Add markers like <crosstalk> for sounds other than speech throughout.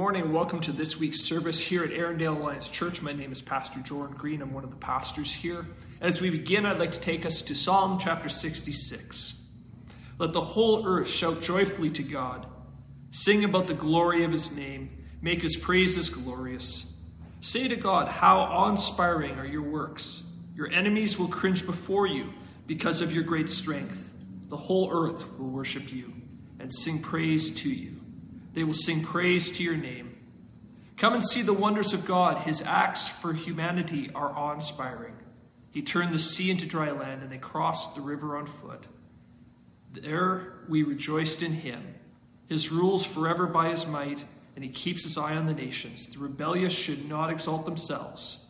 morning welcome to this week's service here at Arundel Alliance Church. My name is Pastor Jordan Green. I'm one of the pastors here. And as we begin, I'd like to take us to Psalm chapter 66. Let the whole earth shout joyfully to God. Sing about the glory of his name. Make his praises glorious. Say to God, How awe inspiring are your works! Your enemies will cringe before you because of your great strength. The whole earth will worship you and sing praise to you. They will sing praise to your name. Come and see the wonders of God. His acts for humanity are awe inspiring. He turned the sea into dry land, and they crossed the river on foot. There we rejoiced in him. His rules forever by his might, and he keeps his eye on the nations. The rebellious should not exalt themselves.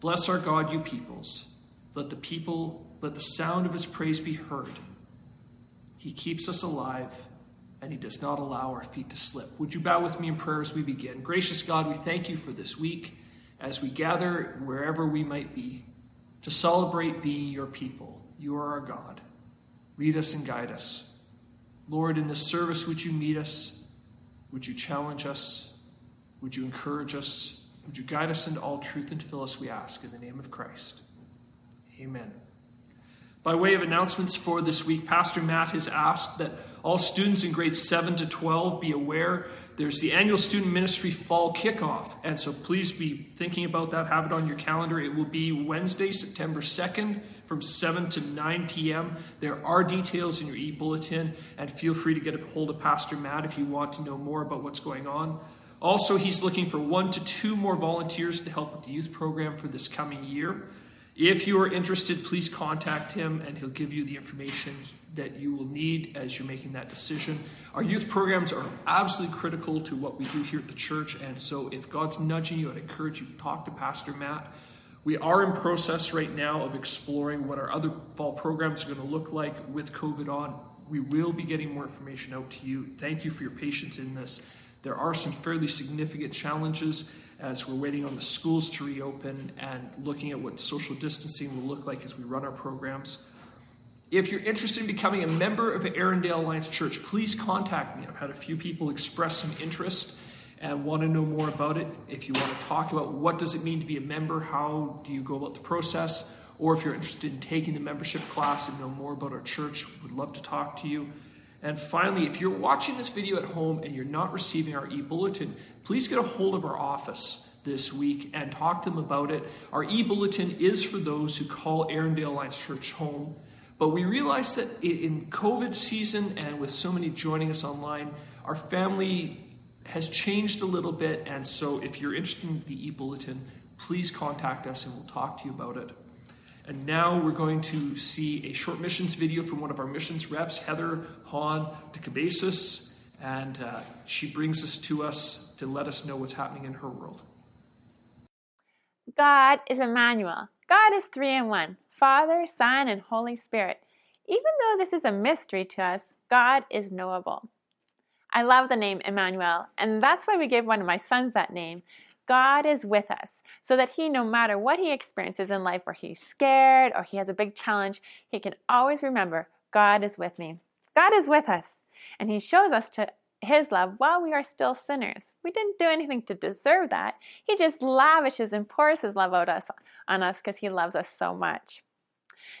Bless our God, you peoples. Let the people, let the sound of his praise be heard. He keeps us alive and He does not allow our feet to slip. Would you bow with me in prayer as we begin? Gracious God, we thank you for this week as we gather wherever we might be to celebrate being your people. You are our God. Lead us and guide us. Lord, in this service, would you meet us? Would you challenge us? Would you encourage us? Would you guide us into all truth and fill us, we ask, in the name of Christ. Amen. By way of announcements for this week, Pastor Matt has asked that all students in grades 7 to 12 be aware there's the annual student ministry fall kickoff. And so please be thinking about that. Have it on your calendar. It will be Wednesday, September 2nd from 7 to 9 p.m. There are details in your e bulletin, and feel free to get a hold of Pastor Matt if you want to know more about what's going on. Also, he's looking for one to two more volunteers to help with the youth program for this coming year. If you are interested, please contact him and he'll give you the information that you will need as you're making that decision. Our youth programs are absolutely critical to what we do here at the church, and so if God's nudging you, I'd encourage you to talk to Pastor Matt. We are in process right now of exploring what our other fall programs are going to look like with COVID on. We will be getting more information out to you. Thank you for your patience in this. There are some fairly significant challenges as we're waiting on the schools to reopen and looking at what social distancing will look like as we run our programs. If you're interested in becoming a member of Arundel Alliance Church, please contact me. I've had a few people express some interest and want to know more about it. If you want to talk about what does it mean to be a member, how do you go about the process, or if you're interested in taking the membership class and know more about our church, would love to talk to you. And finally, if you're watching this video at home and you're not receiving our e-bulletin, please get a hold of our office this week and talk to them about it. Our e-bulletin is for those who call Arundel Alliance Church home. But we realize that in COVID season and with so many joining us online, our family has changed a little bit. And so if you're interested in the e-bulletin, please contact us and we'll talk to you about it. And now we're going to see a short missions video from one of our missions reps, Heather Hahn de Cabezas, and uh, she brings us to us to let us know what's happening in her world. God is Emmanuel. God is three in one Father, Son, and Holy Spirit. Even though this is a mystery to us, God is knowable. I love the name Emmanuel, and that's why we gave one of my sons that name God is with us so that he, no matter what he experiences in life, where he's scared or he has a big challenge, he can always remember God is with me. God is with us. And he shows us to his love while we are still sinners. We didn't do anything to deserve that. He just lavishes and pours his love out us on us because he loves us so much.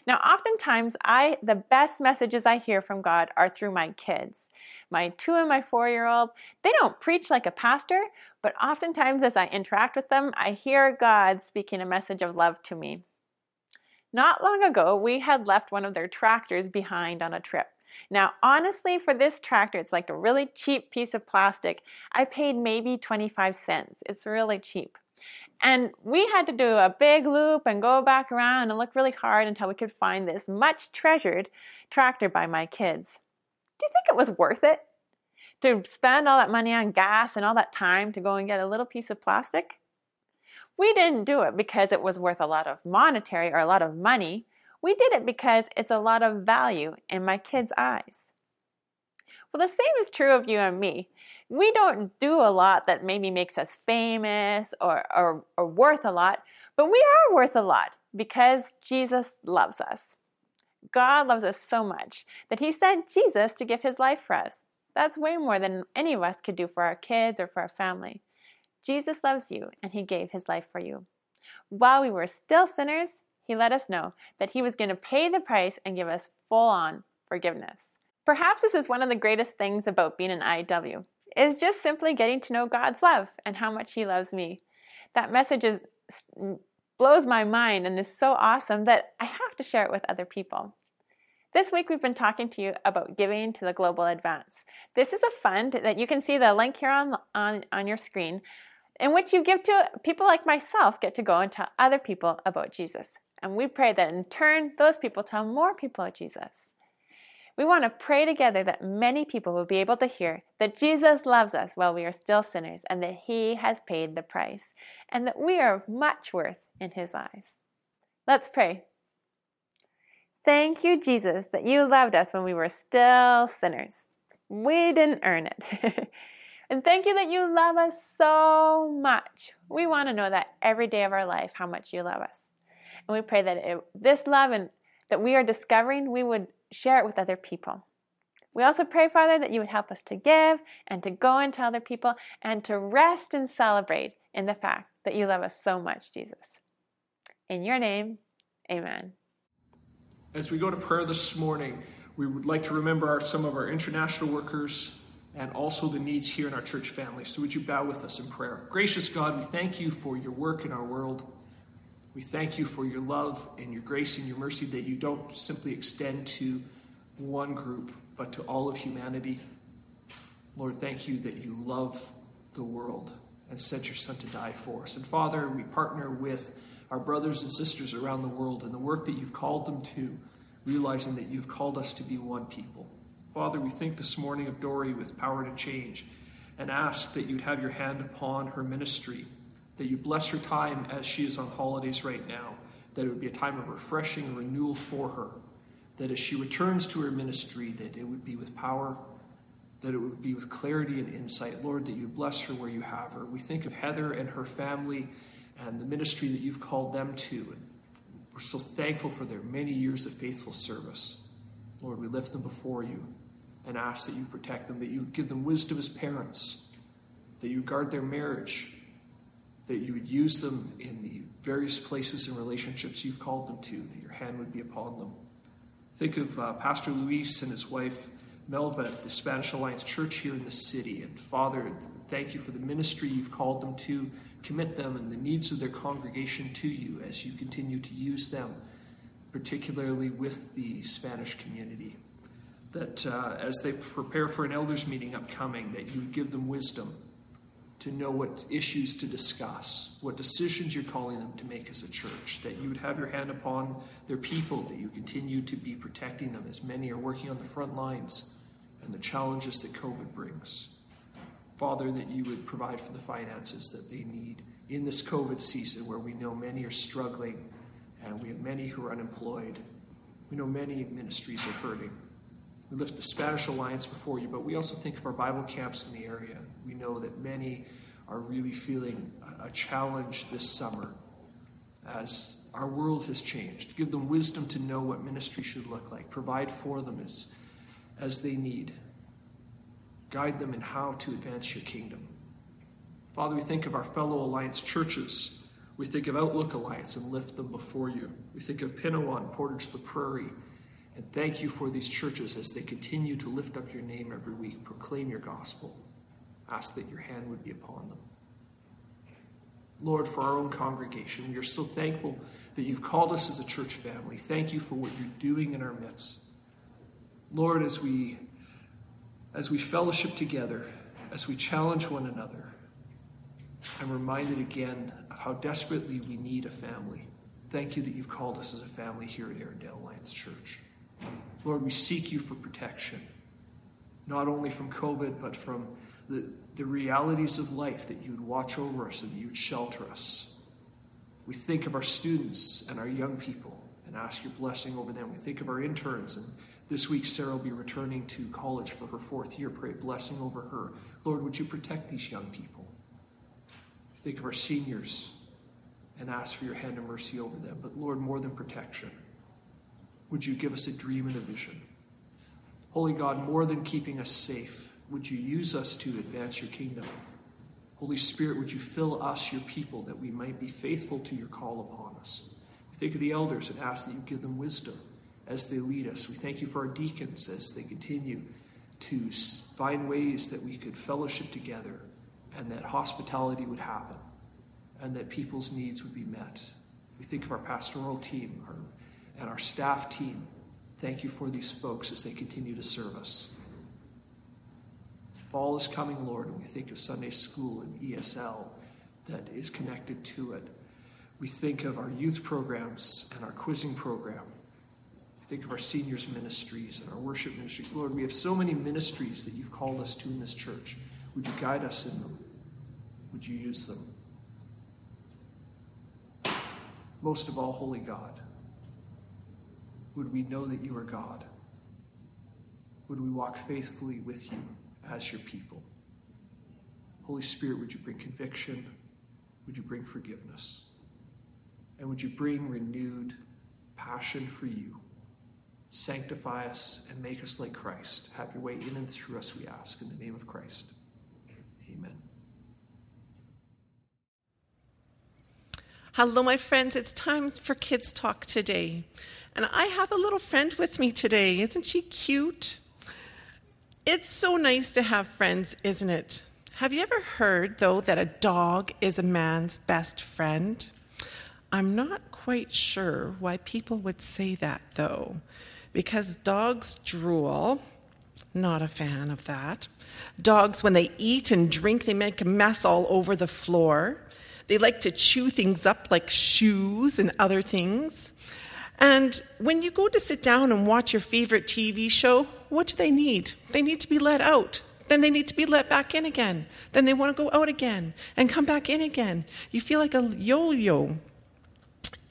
Now, oftentimes, I the best messages I hear from God are through my kids. My two and my four year old, they don't preach like a pastor, but oftentimes as I interact with them, I hear God speaking a message of love to me. Not long ago, we had left one of their tractors behind on a trip. Now, honestly, for this tractor, it's like a really cheap piece of plastic. I paid maybe 25 cents. It's really cheap. And we had to do a big loop and go back around and look really hard until we could find this much treasured tractor by my kids. Do you think it was worth it? To spend all that money on gas and all that time to go and get a little piece of plastic? We didn't do it because it was worth a lot of monetary or a lot of money. We did it because it's a lot of value in my kids' eyes. Well, the same is true of you and me we don't do a lot that maybe makes us famous or, or, or worth a lot, but we are worth a lot because Jesus loves us. God loves us so much that He sent Jesus to give His life for us. That's way more than any of us could do for our kids or for our family. Jesus loves you, and He gave His life for you. While we were still sinners, He let us know that He was going to pay the price and give us full on forgiveness. Perhaps this is one of the greatest things about being an IW is just simply getting to know God's love and how much He loves me. That message is blows my mind and is so awesome that I have to share it with other people. This week we've been talking to you about giving to the Global Advance. This is a fund that you can see the link here on, on, on your screen in which you give to people like myself get to go and tell other people about Jesus. And we pray that in turn those people tell more people about Jesus. We want to pray together that many people will be able to hear that Jesus loves us while we are still sinners and that he has paid the price and that we are much worth in his eyes. Let's pray. Thank you, Jesus, that you loved us when we were still sinners. We didn't earn it. <laughs> and thank you that you love us so much. We want to know that every day of our life, how much you love us. And we pray that it, this love and that we are discovering, we would share it with other people. We also pray, Father, that you would help us to give and to go and tell other people and to rest and celebrate in the fact that you love us so much, Jesus. In your name, amen. As we go to prayer this morning, we would like to remember our, some of our international workers and also the needs here in our church family. So, would you bow with us in prayer? Gracious God, we thank you for your work in our world. We thank you for your love and your grace and your mercy that you don't simply extend to one group, but to all of humanity. Lord, thank you that you love the world and sent your Son to die for us. And Father, we partner with our brothers and sisters around the world in the work that you've called them to, realizing that you've called us to be one people. Father, we think this morning of Dory with power to change and ask that you'd have your hand upon her ministry that you bless her time as she is on holidays right now, that it would be a time of refreshing and renewal for her, that as she returns to her ministry, that it would be with power, that it would be with clarity and insight. Lord, that you bless her where you have her. We think of Heather and her family and the ministry that you've called them to. And we're so thankful for their many years of faithful service. Lord, we lift them before you and ask that you protect them, that you give them wisdom as parents, that you guard their marriage, that you would use them in the various places and relationships you've called them to, that your hand would be upon them. Think of uh, Pastor Luis and his wife Melva at the Spanish Alliance Church here in the city. And Father, thank you for the ministry you've called them to. Commit them and the needs of their congregation to you as you continue to use them, particularly with the Spanish community. That uh, as they prepare for an elders meeting upcoming, that you would give them wisdom to know what issues to discuss, what decisions you're calling them to make as a church, that you would have your hand upon their people, that you continue to be protecting them as many are working on the front lines and the challenges that COVID brings. Father, that you would provide for the finances that they need in this COVID season where we know many are struggling and we have many who are unemployed. We know many ministries are hurting. We lift the Spanish Alliance before you, but we also think of our Bible camps in the area. We know that many are really feeling a challenge this summer as our world has changed. Give them wisdom to know what ministry should look like. Provide for them as, as they need. Guide them in how to advance your kingdom. Father, we think of our fellow Alliance churches. We think of Outlook Alliance and lift them before you. We think of Pinawa, Portage la Prairie, and thank you for these churches as they continue to lift up your name every week, proclaim your gospel. Ask that your hand would be upon them. Lord, for our own congregation, we are so thankful that you've called us as a church family. Thank you for what you're doing in our midst. Lord, as we as we fellowship together, as we challenge one another, I'm reminded again of how desperately we need a family. Thank you that you've called us as a family here at Arundel Alliance Church. Lord, we seek you for protection, not only from COVID, but from the, the realities of life that you would watch over us and that you would shelter us. We think of our students and our young people and ask your blessing over them. We think of our interns, and this week Sarah will be returning to college for her fourth year. Pray blessing over her. Lord, would you protect these young people? We think of our seniors and ask for your hand of mercy over them. But Lord, more than protection, would you give us a dream and a vision? Holy God, more than keeping us safe, Would you use us to advance your kingdom? Holy Spirit, would you fill us, your people, that we might be faithful to your call upon us? We think of the elders and ask that you give them wisdom as they lead us. We thank you for our deacons as they continue to find ways that we could fellowship together and that hospitality would happen and that people's needs would be met. We think of our pastoral team our, and our staff team. Thank you for these folks as they continue to serve us. Fall is coming, Lord, and we think of Sunday school and ESL that is connected to it. We think of our youth programs and our quizzing program. We think of our seniors ministries and our worship ministries. Lord, we have so many ministries that you've called us to in this church. Would you guide us in them? Would you use them? Most of all, Holy God, would we know that you are God? Would we walk faithfully with you as your people? Holy Spirit, would you bring conviction? Would you bring forgiveness? And would you bring renewed passion for you? Sanctify us and make us like Christ. Have your way in and through us, we ask, in the name of Christ. Amen. Hello, my friends. It's time for Kids Talk today. And I have a little friend with me today. Isn't she cute? It's so nice to have friends, isn't it? Have you ever heard, though, that a dog is a man's best friend? I'm not quite sure why people would say that, though, because dogs drool. Not a fan of that. Dogs, when they eat and drink, they make a mess all over the floor. They like to chew things up like shoes and other things. And when you go to sit down and watch your favorite TV show, what do they need? They need to be let out. Then they need to be let back in again. Then they want to go out again and come back in again. You feel like a yo yo.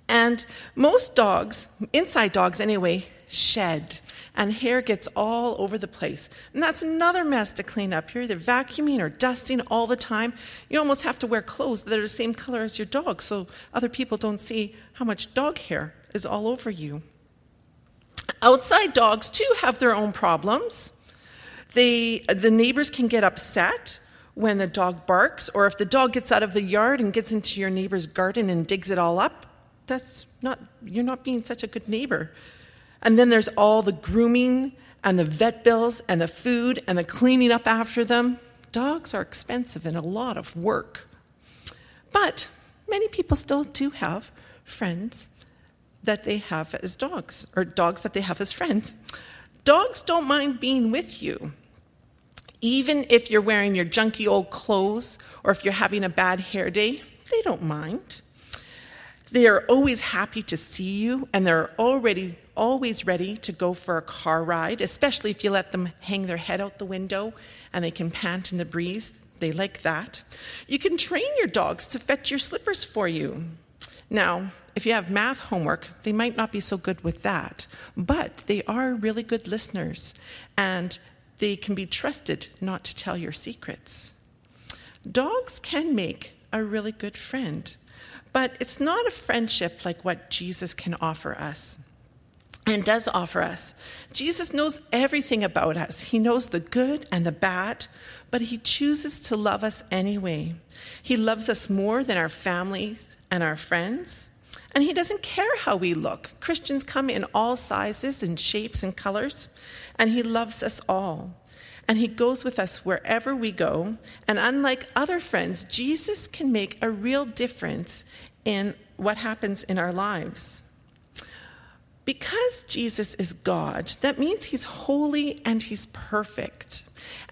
And most dogs, inside dogs anyway, shed and hair gets all over the place. And that's another mess to clean up. You're either vacuuming or dusting all the time. You almost have to wear clothes that are the same color as your dog so other people don't see how much dog hair is all over you. Outside dogs, too, have their own problems. They, the neighbors can get upset when the dog barks, or if the dog gets out of the yard and gets into your neighbor's garden and digs it all up. That's not, you're not being such a good neighbor. And then there's all the grooming and the vet bills and the food and the cleaning up after them. Dogs are expensive and a lot of work. But many people still do have friends that they have as dogs, or dogs that they have as friends. Dogs don't mind being with you. Even if you're wearing your junky old clothes or if you're having a bad hair day, they don't mind. They are always happy to see you and they're already always ready to go for a car ride, especially if you let them hang their head out the window and they can pant in the breeze. They like that. You can train your dogs to fetch your slippers for you. Now, if you have math homework, they might not be so good with that, but they are really good listeners and they can be trusted not to tell your secrets. Dogs can make a really good friend, but it's not a friendship like what Jesus can offer us and does offer us. Jesus knows everything about us. He knows the good and the bad, but He chooses to love us anyway. He loves us more than our families and our friends, and He doesn't care how we look. Christians come in all sizes and shapes and colors, and He loves us all. And He goes with us wherever we go. And unlike other friends, Jesus can make a real difference in what happens in our lives. Because Jesus is God, that means he's holy and he's perfect.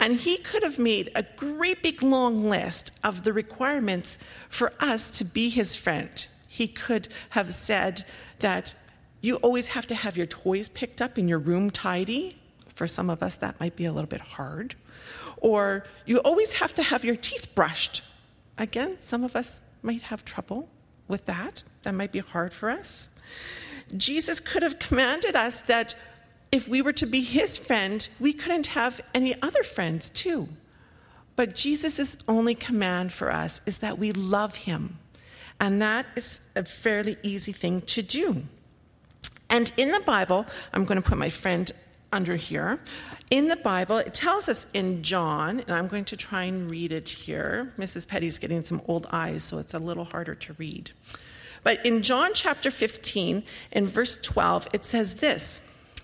And he could have made a great big long list of the requirements for us to be his friend. He could have said that you always have to have your toys picked up and your room tidy. For some of us, that might be a little bit hard. Or you always have to have your teeth brushed. Again, some of us might have trouble with that. That might be hard for us. Jesus could have commanded us that if we were to be his friend, we couldn't have any other friends too. But Jesus' only command for us is that we love him. And that is a fairly easy thing to do. And in the Bible, I'm going to put my friend under here. In the Bible, it tells us in John, and I'm going to try and read it here. Mrs. Petty's getting some old eyes, so it's a little harder to read. But in John chapter 15, in verse 12, it says this,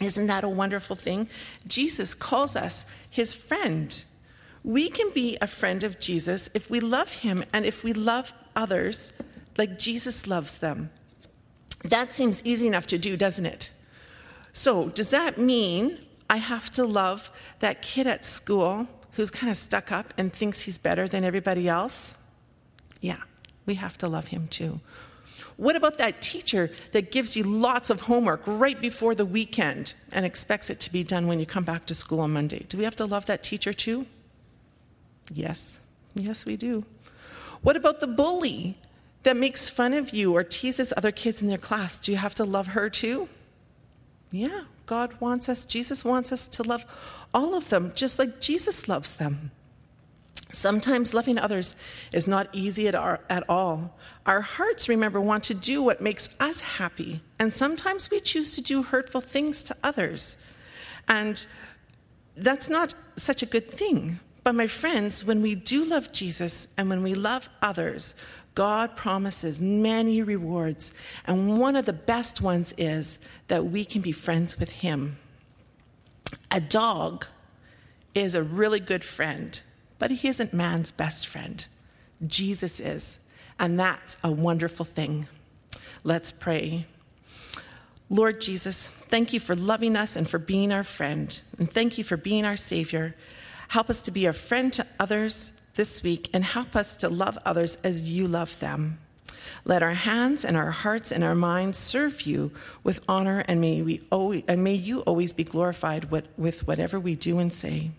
Isn't that a wonderful thing? Jesus calls us his friend. We can be a friend of Jesus if we love him and if we love others like Jesus loves them. That seems easy enough to do, doesn't it? So, does that mean I have to love that kid at school who's kind of stuck up and thinks he's better than everybody else? Yeah, we have to love him too. What about that teacher that gives you lots of homework right before the weekend and expects it to be done when you come back to school on Monday? Do we have to love that teacher too? Yes, yes, we do. What about the bully that makes fun of you or teases other kids in their class? Do you have to love her too? Yeah, God wants us, Jesus wants us to love all of them just like Jesus loves them. Sometimes loving others is not easy at, our, at all. Our hearts, remember, want to do what makes us happy, and sometimes we choose to do hurtful things to others. And that's not such a good thing. But, my friends, when we do love Jesus and when we love others, God promises many rewards. And one of the best ones is that we can be friends with Him. A dog is a really good friend, but he isn't man's best friend. Jesus is. And that's a wonderful thing. Let's pray. Lord Jesus, thank you for loving us and for being our friend. And thank you for being our Savior. Help us to be a friend to others this week and help us to love others as you love them. Let our hands and our hearts and our minds serve you with honor, and may, we always, and may you always be glorified with, with whatever we do and say.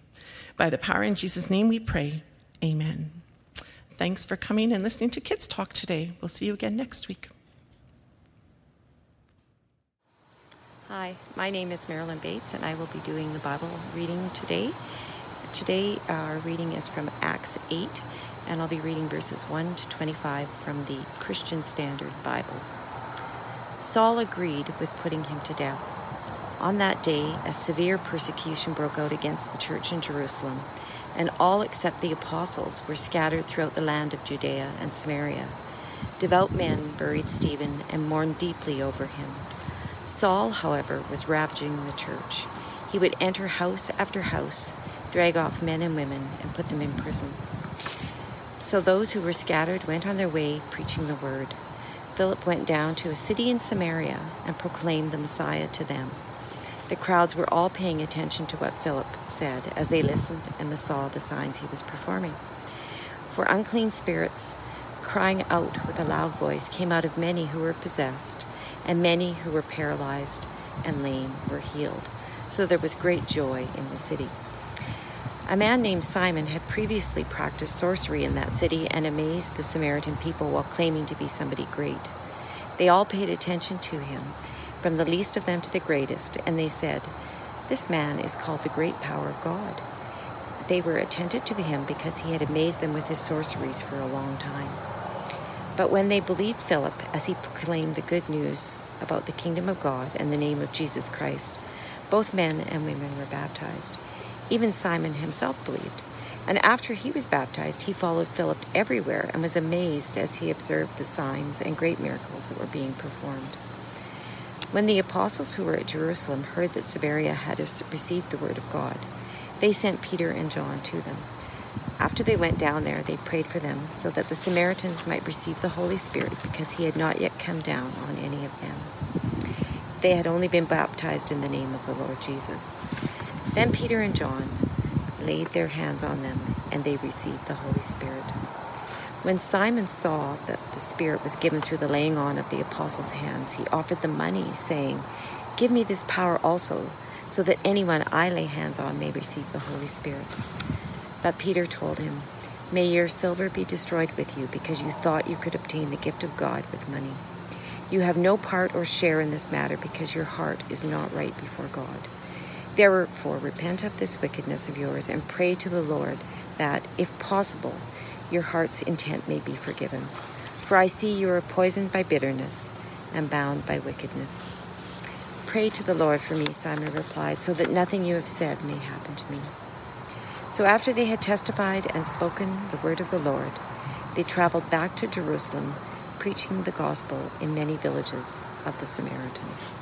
By the power in Jesus' name we pray. Amen. Thanks for coming and listening to Kids Talk today. We'll see you again next week. Hi, my name is Marilyn Bates, and I will be doing the Bible reading today. Today, our reading is from Acts 8, and I'll be reading verses 1 to 25 from the Christian Standard Bible. Saul agreed with putting him to death. On that day, a severe persecution broke out against the church in Jerusalem, and all except the apostles were scattered throughout the land of Judea and Samaria. Devout men buried Stephen and mourned deeply over him. Saul, however, was ravaging the church. He would enter house after house drag off men and women, and put them in prison. So those who were scattered went on their way preaching the word. Philip went down to a city in Samaria and proclaimed the Messiah to them. The crowds were all paying attention to what Philip said as they listened and saw the signs he was performing. For unclean spirits, crying out with a loud voice, came out of many who were possessed, and many who were paralyzed and lame were healed. So there was great joy in the city. A man named Simon had previously practiced sorcery in that city and amazed the Samaritan people while claiming to be somebody great. They all paid attention to him, from the least of them to the greatest, and they said, This man is called the great power of God. They were attentive to him because he had amazed them with his sorceries for a long time. But when they believed Philip as he proclaimed the good news about the kingdom of God and the name of Jesus Christ, both men and women were baptized. Even Simon himself believed. And after he was baptized, he followed Philip everywhere and was amazed as he observed the signs and great miracles that were being performed. When the apostles who were at Jerusalem heard that Samaria had received the word of God, they sent Peter and John to them. After they went down there, they prayed for them so that the Samaritans might receive the Holy Spirit because he had not yet come down on any of them. They had only been baptized in the name of the Lord Jesus. Then Peter and John laid their hands on them, and they received the Holy Spirit. When Simon saw that the Spirit was given through the laying on of the apostles' hands, he offered them money, saying, Give me this power also, so that anyone I lay hands on may receive the Holy Spirit. But Peter told him, May your silver be destroyed with you, because you thought you could obtain the gift of God with money. You have no part or share in this matter, because your heart is not right before God. Therefore, repent of this wickedness of yours and pray to the Lord that, if possible, your heart's intent may be forgiven. For I see you are poisoned by bitterness and bound by wickedness. Pray to the Lord for me, Simon replied, so that nothing you have said may happen to me. So after they had testified and spoken the word of the Lord, they traveled back to Jerusalem, preaching the gospel in many villages of the Samaritans.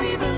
We believe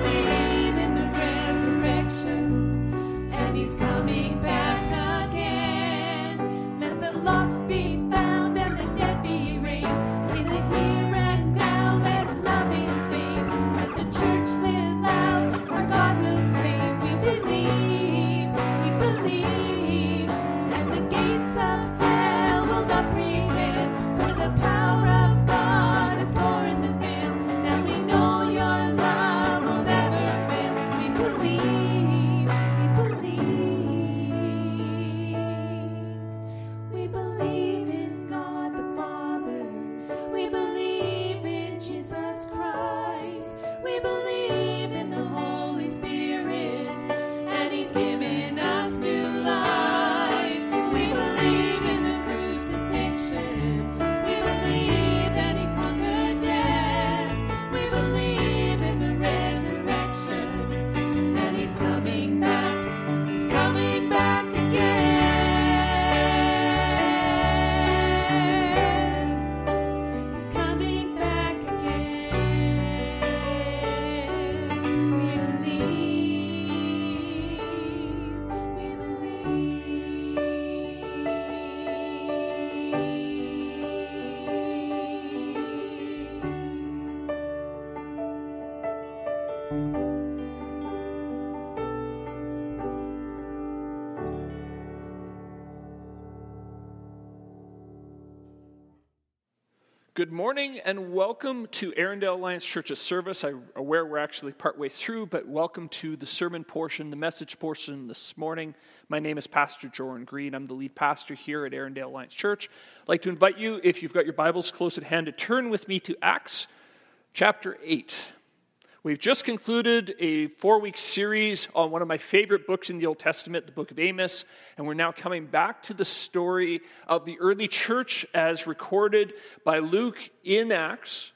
Good morning and welcome to Arundel Alliance Church's service. I'm aware we're actually partway through, but welcome to the sermon portion, the message portion this morning. My name is Pastor Jordan Green. I'm the lead pastor here at Arundel Alliance Church. I'd like to invite you, if you've got your Bibles close at hand, to turn with me to Acts chapter 8. We've just concluded a four week series on one of my favorite books in the Old Testament, the book of Amos, and we're now coming back to the story of the early church as recorded by Luke in Acts.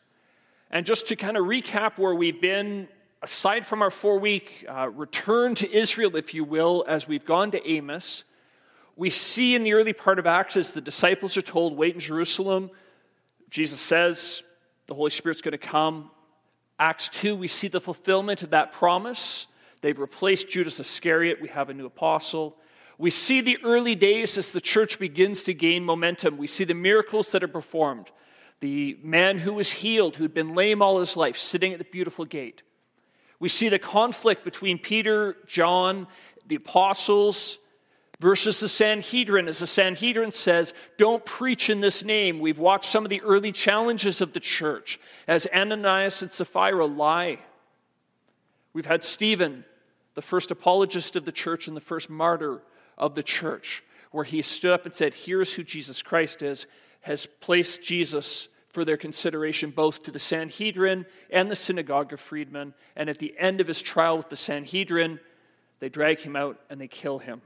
And just to kind of recap where we've been, aside from our four week uh, return to Israel, if you will, as we've gone to Amos, we see in the early part of Acts as the disciples are told, wait in Jerusalem. Jesus says, the Holy Spirit's going to come. Acts 2, we see the fulfillment of that promise. They've replaced Judas Iscariot. We have a new apostle. We see the early days as the church begins to gain momentum. We see the miracles that are performed. The man who was healed, who'd been lame all his life, sitting at the beautiful gate. We see the conflict between Peter, John, the apostles, versus the Sanhedrin, as the Sanhedrin says, don't preach in this name. We've watched some of the early challenges of the church as Ananias and Sapphira lie. We've had Stephen, the first apologist of the church and the first martyr of the church, where he stood up and said, Here's who Jesus Christ is, has placed Jesus for their consideration both to the Sanhedrin and the synagogue of freedmen. And at the end of his trial with the Sanhedrin, they drag him out and they kill him.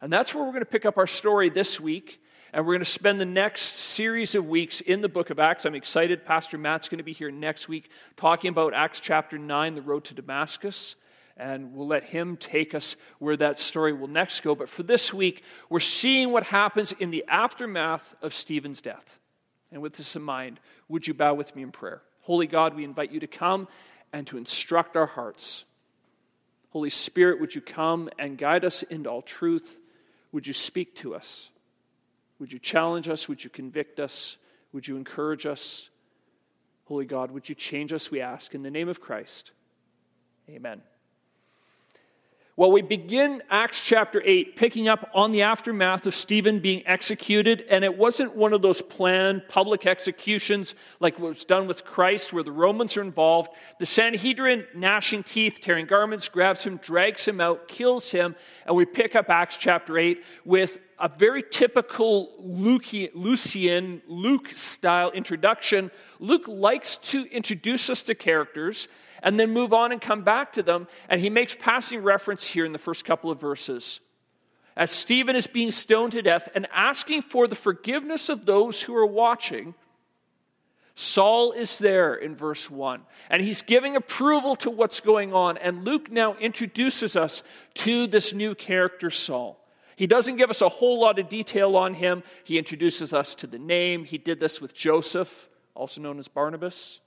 And that's where we're going to pick up our story this week. And we're going to spend the next series of weeks in the book of Acts. I'm excited. Pastor Matt's going to be here next week talking about Acts chapter 9, the road to Damascus. And we'll let him take us where that story will next go. But for this week, we're seeing what happens in the aftermath of Stephen's death. And with this in mind, would you bow with me in prayer? Holy God, we invite you to come and to instruct our hearts. Holy Spirit, would you come and guide us into all truth? Would you speak to us? Would you challenge us? Would you convict us? Would you encourage us? Holy God, would you change us, we ask, in the name of Christ? Amen. Well, we begin Acts chapter 8, picking up on the aftermath of Stephen being executed, and it wasn't one of those planned public executions like what was done with Christ, where the Romans are involved. The Sanhedrin, gnashing teeth, tearing garments, grabs him, drags him out, kills him, and we pick up Acts chapter 8 with a very typical Lucian, Luke style introduction. Luke likes to introduce us to characters and then move on and come back to them. And he makes passing reference here in the first couple of verses. As Stephen is being stoned to death and asking for the forgiveness of those who are watching, Saul is there in verse 1, and he's giving approval to what's going on. And Luke now introduces us to this new character, Saul. He doesn't give us a whole lot of detail on him. He introduces us to the name. He did this with Joseph, also known as Barnabas.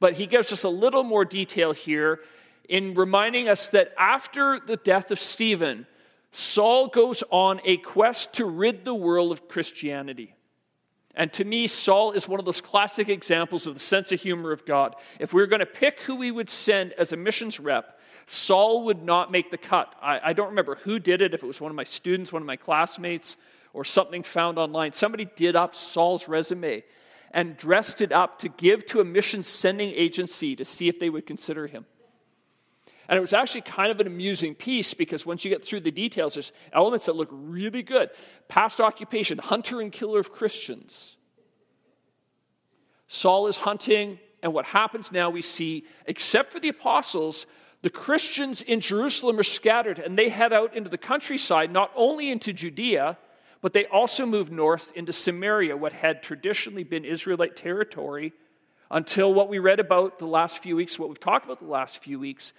But he gives us a little more detail here in reminding us that after the death of Stephen, Saul goes on a quest to rid the world of Christianity. And to me, Saul is one of those classic examples of the sense of humor of God. If we were going to pick who we would send as a missions rep, Saul would not make the cut. I, I, don't remember who did it, if it was one of my students, one of my classmates, or something found online. Somebody did up Saul's resume and dressed it up to give to a mission sending agency to see if they would consider him. And it was actually kind of an amusing piece because once you get through the details, there's elements that look really good. Past occupation, hunter and killer of Christians. Saul is hunting, and what happens now we see, except for the apostles, the Christians in Jerusalem are scattered and they head out into the countryside, not only into Judea, but they also moved north into Samaria, what had traditionally been Israelite territory, until what we read about the last few weeks, what we've talked about the last few weeks.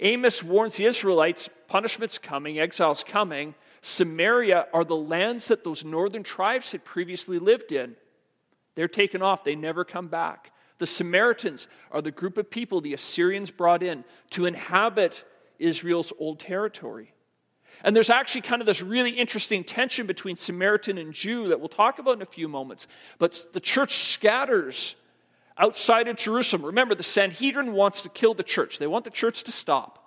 Amos warns the Israelites punishment's coming, exile's coming. Samaria are the lands that those northern tribes had previously lived in. They're taken off, they never come back. The Samaritans are the group of people the Assyrians brought in to inhabit Israel's old territory. And there's actually kind of this really interesting tension between Samaritan and Jew that we'll talk about in a few moments. But the church scatters outside of Jerusalem. Remember, the Sanhedrin wants to kill the church, they want the church to stop.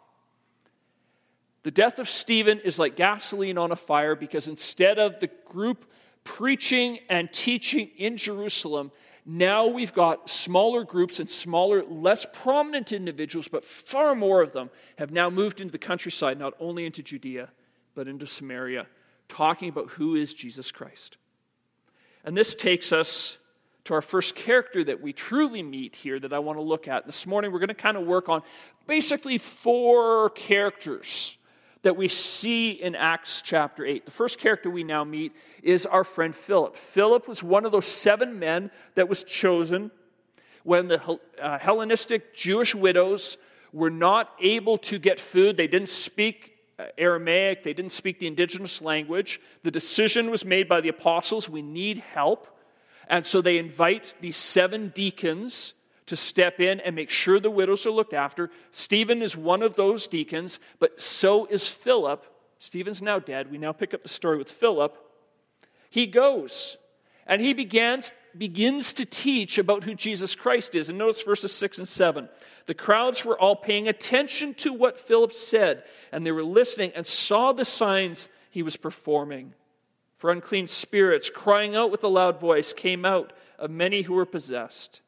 The death of Stephen is like gasoline on a fire because instead of the group preaching and teaching in Jerusalem, now we've got smaller groups and smaller, less prominent individuals, but far more of them have now moved into the countryside, not only into Judea, but into Samaria, talking about who is Jesus Christ. And this takes us to our first character that we truly meet here that I want to look at. This morning, we're going to kind of work on basically four characters that we see in Acts chapter 8. The first character we now meet is our friend Philip. Philip was one of those seven men that was chosen when the uh, Hellenistic Jewish widows were not able to get food. They didn't speak Uh, Aramaic, they didn't speak the indigenous language. The decision was made by the apostles we need help. And so they invite these seven deacons to step in and make sure the widows are looked after. Stephen is one of those deacons, but so is Philip. Stephen's now dead. We now pick up the story with Philip. He goes and he begins, begins to teach about who Jesus Christ is. And notice verses 6 and 7. The crowds were all paying attention to what Philip said, and they were listening and saw the signs he was performing. For unclean spirits, crying out with a loud voice, came out of many who were possessed,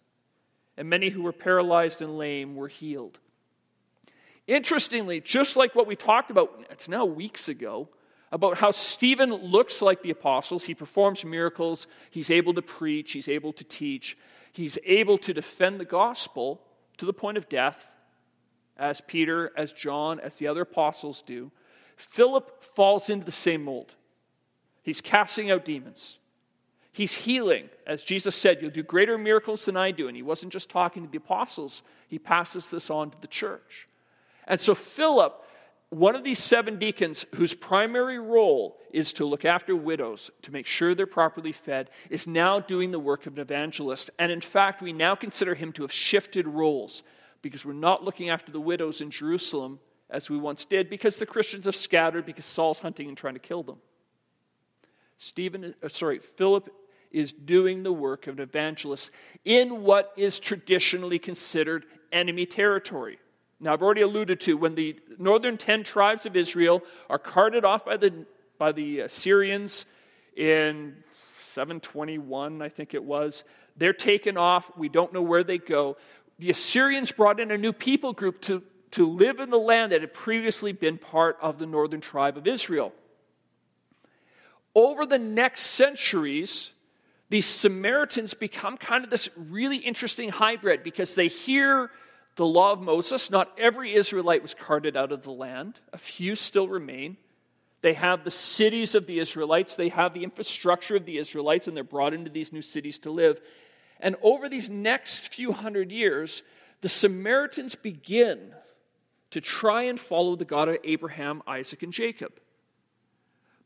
and many who were paralyzed and lame were healed. Interestingly, just like what we talked about, it's now weeks ago, about how Stephen looks like the apostles. He performs miracles, he's able to preach, he's able to teach, he's able to defend the gospel to the point of death, as Peter, as John, as the other apostles do. Philip falls into the same mold. He's casting out demons. He's healing. As Jesus said, You'll do greater miracles than I do. And he wasn't just talking to the apostles, he passes this on to the church. And so, Philip, one of these seven deacons whose primary role is to look after widows, to make sure they're properly fed, is now doing the work of an evangelist. And in fact, we now consider him to have shifted roles because we're not looking after the widows in Jerusalem as we once did because the Christians have scattered because Saul's hunting and trying to kill them. Stephen, uh, sorry, Philip is doing the work of an evangelist in what is traditionally considered enemy territory. Now, I've already alluded to when the northern 10 tribes of Israel are carted off by the, by the uh, Assyrians in 721, I think it was, they're taken off. We don't know where they go. The Assyrians brought in a new people group to, to live in the land that had previously been part of the northern tribe of Israel. Over the next centuries, these Samaritans become kind of this really interesting hybrid because they hear the law of Moses. Not every Israelite was carted out of the land, a few still remain. They have the cities of the Israelites, they have the infrastructure of the Israelites, and they're brought into these new cities to live. And over these next few hundred years, the Samaritans begin to try and follow the God of Abraham, Isaac, and Jacob.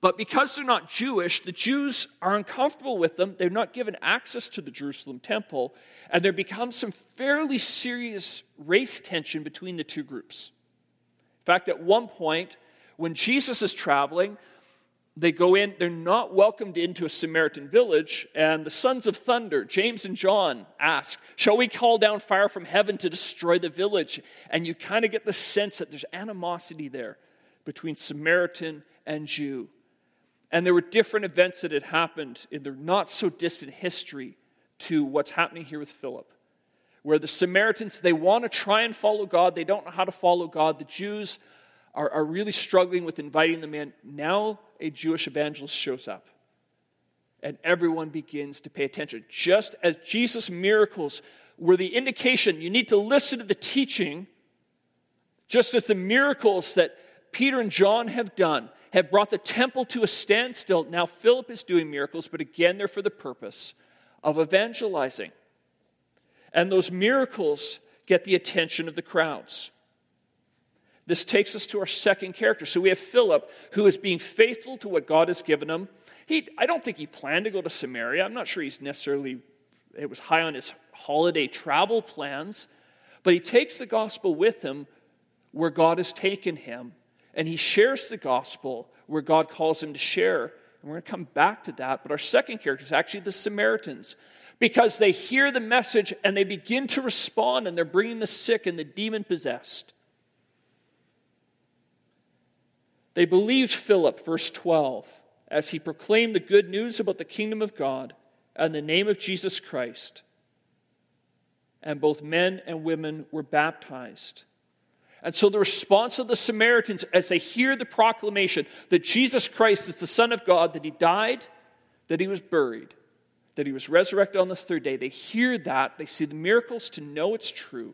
But because they're not Jewish, the Jews are uncomfortable with them. They're not given access to the Jerusalem temple, and there becomes some fairly serious race tension between the two groups. In fact, at one point, when Jesus is traveling, they go in, they're not welcomed into a Samaritan village, and the sons of thunder, James and John, ask, Shall we call down fire from heaven to destroy the village? And you kind of get the sense that there's animosity there between Samaritan and Jew. And there were different events that had happened in the not so distant history to what's happening here with Philip. Where the Samaritans, they want to try and follow God, they don't know how to follow God. The Jews are, are really struggling with inviting them in. Now a Jewish evangelist shows up. And everyone begins to pay attention. Just as Jesus' miracles were the indication you need to listen to the teaching, just as the miracles that Peter and John have done have brought the temple to a standstill. Now, Philip is doing miracles, but again, they're for the purpose of evangelizing. And those miracles get the attention of the crowds. This takes us to our second character. So we have Philip, who is being faithful to what God has given him. He, I don't think he planned to go to Samaria. I'm not sure he's necessarily, it was high on his holiday travel plans. But he takes the gospel with him where God has taken him and he shares the gospel where God calls him to share. And we're going to come back to that. But our second character is actually the Samaritans because they hear the message and they begin to respond and they're bringing the sick and the demon possessed. They believed Philip, verse 12, as he proclaimed the good news about the kingdom of God and the name of Jesus Christ. And both men and women were baptized. And so, the response of the Samaritans as they hear the proclamation that Jesus Christ is the Son of God, that he died, that he was buried, that he was resurrected on the third day, they hear that, they see the miracles to know it's true,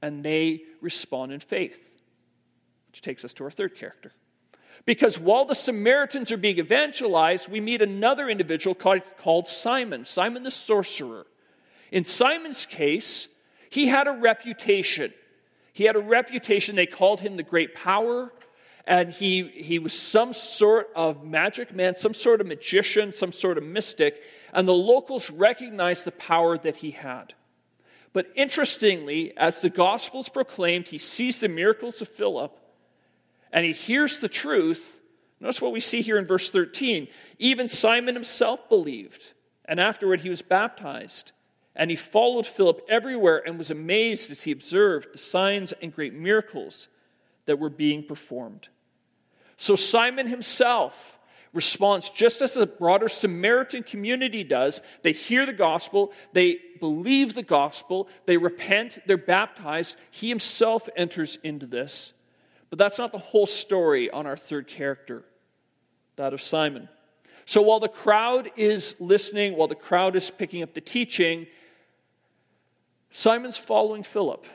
and they respond in faith. Which takes us to our third character. Because while the Samaritans are being evangelized, we meet another individual called, Simon, Simon the sorcerer. In Simon's case, he had a reputation. He had a reputation. They called him the great power. And he, he was some sort of magic man, some sort of magician, some sort of mystic. And the locals recognized the power that he had. But interestingly, as the gospel is proclaimed, he sees the miracles of Philip and he hears the truth. Notice what we see here in verse 13. Even Simon himself believed, and afterward he was baptized. And he followed Philip everywhere and was amazed as he observed the signs and great miracles that were being performed. So Simon himself responds just as the broader Samaritan community does. They hear the gospel, they believe the gospel, they repent, they're baptized. He himself enters into this. But that's not the whole story on our third character, that of Simon. So while the crowd is listening, while the crowd is picking up the teaching, Simon's following Philip.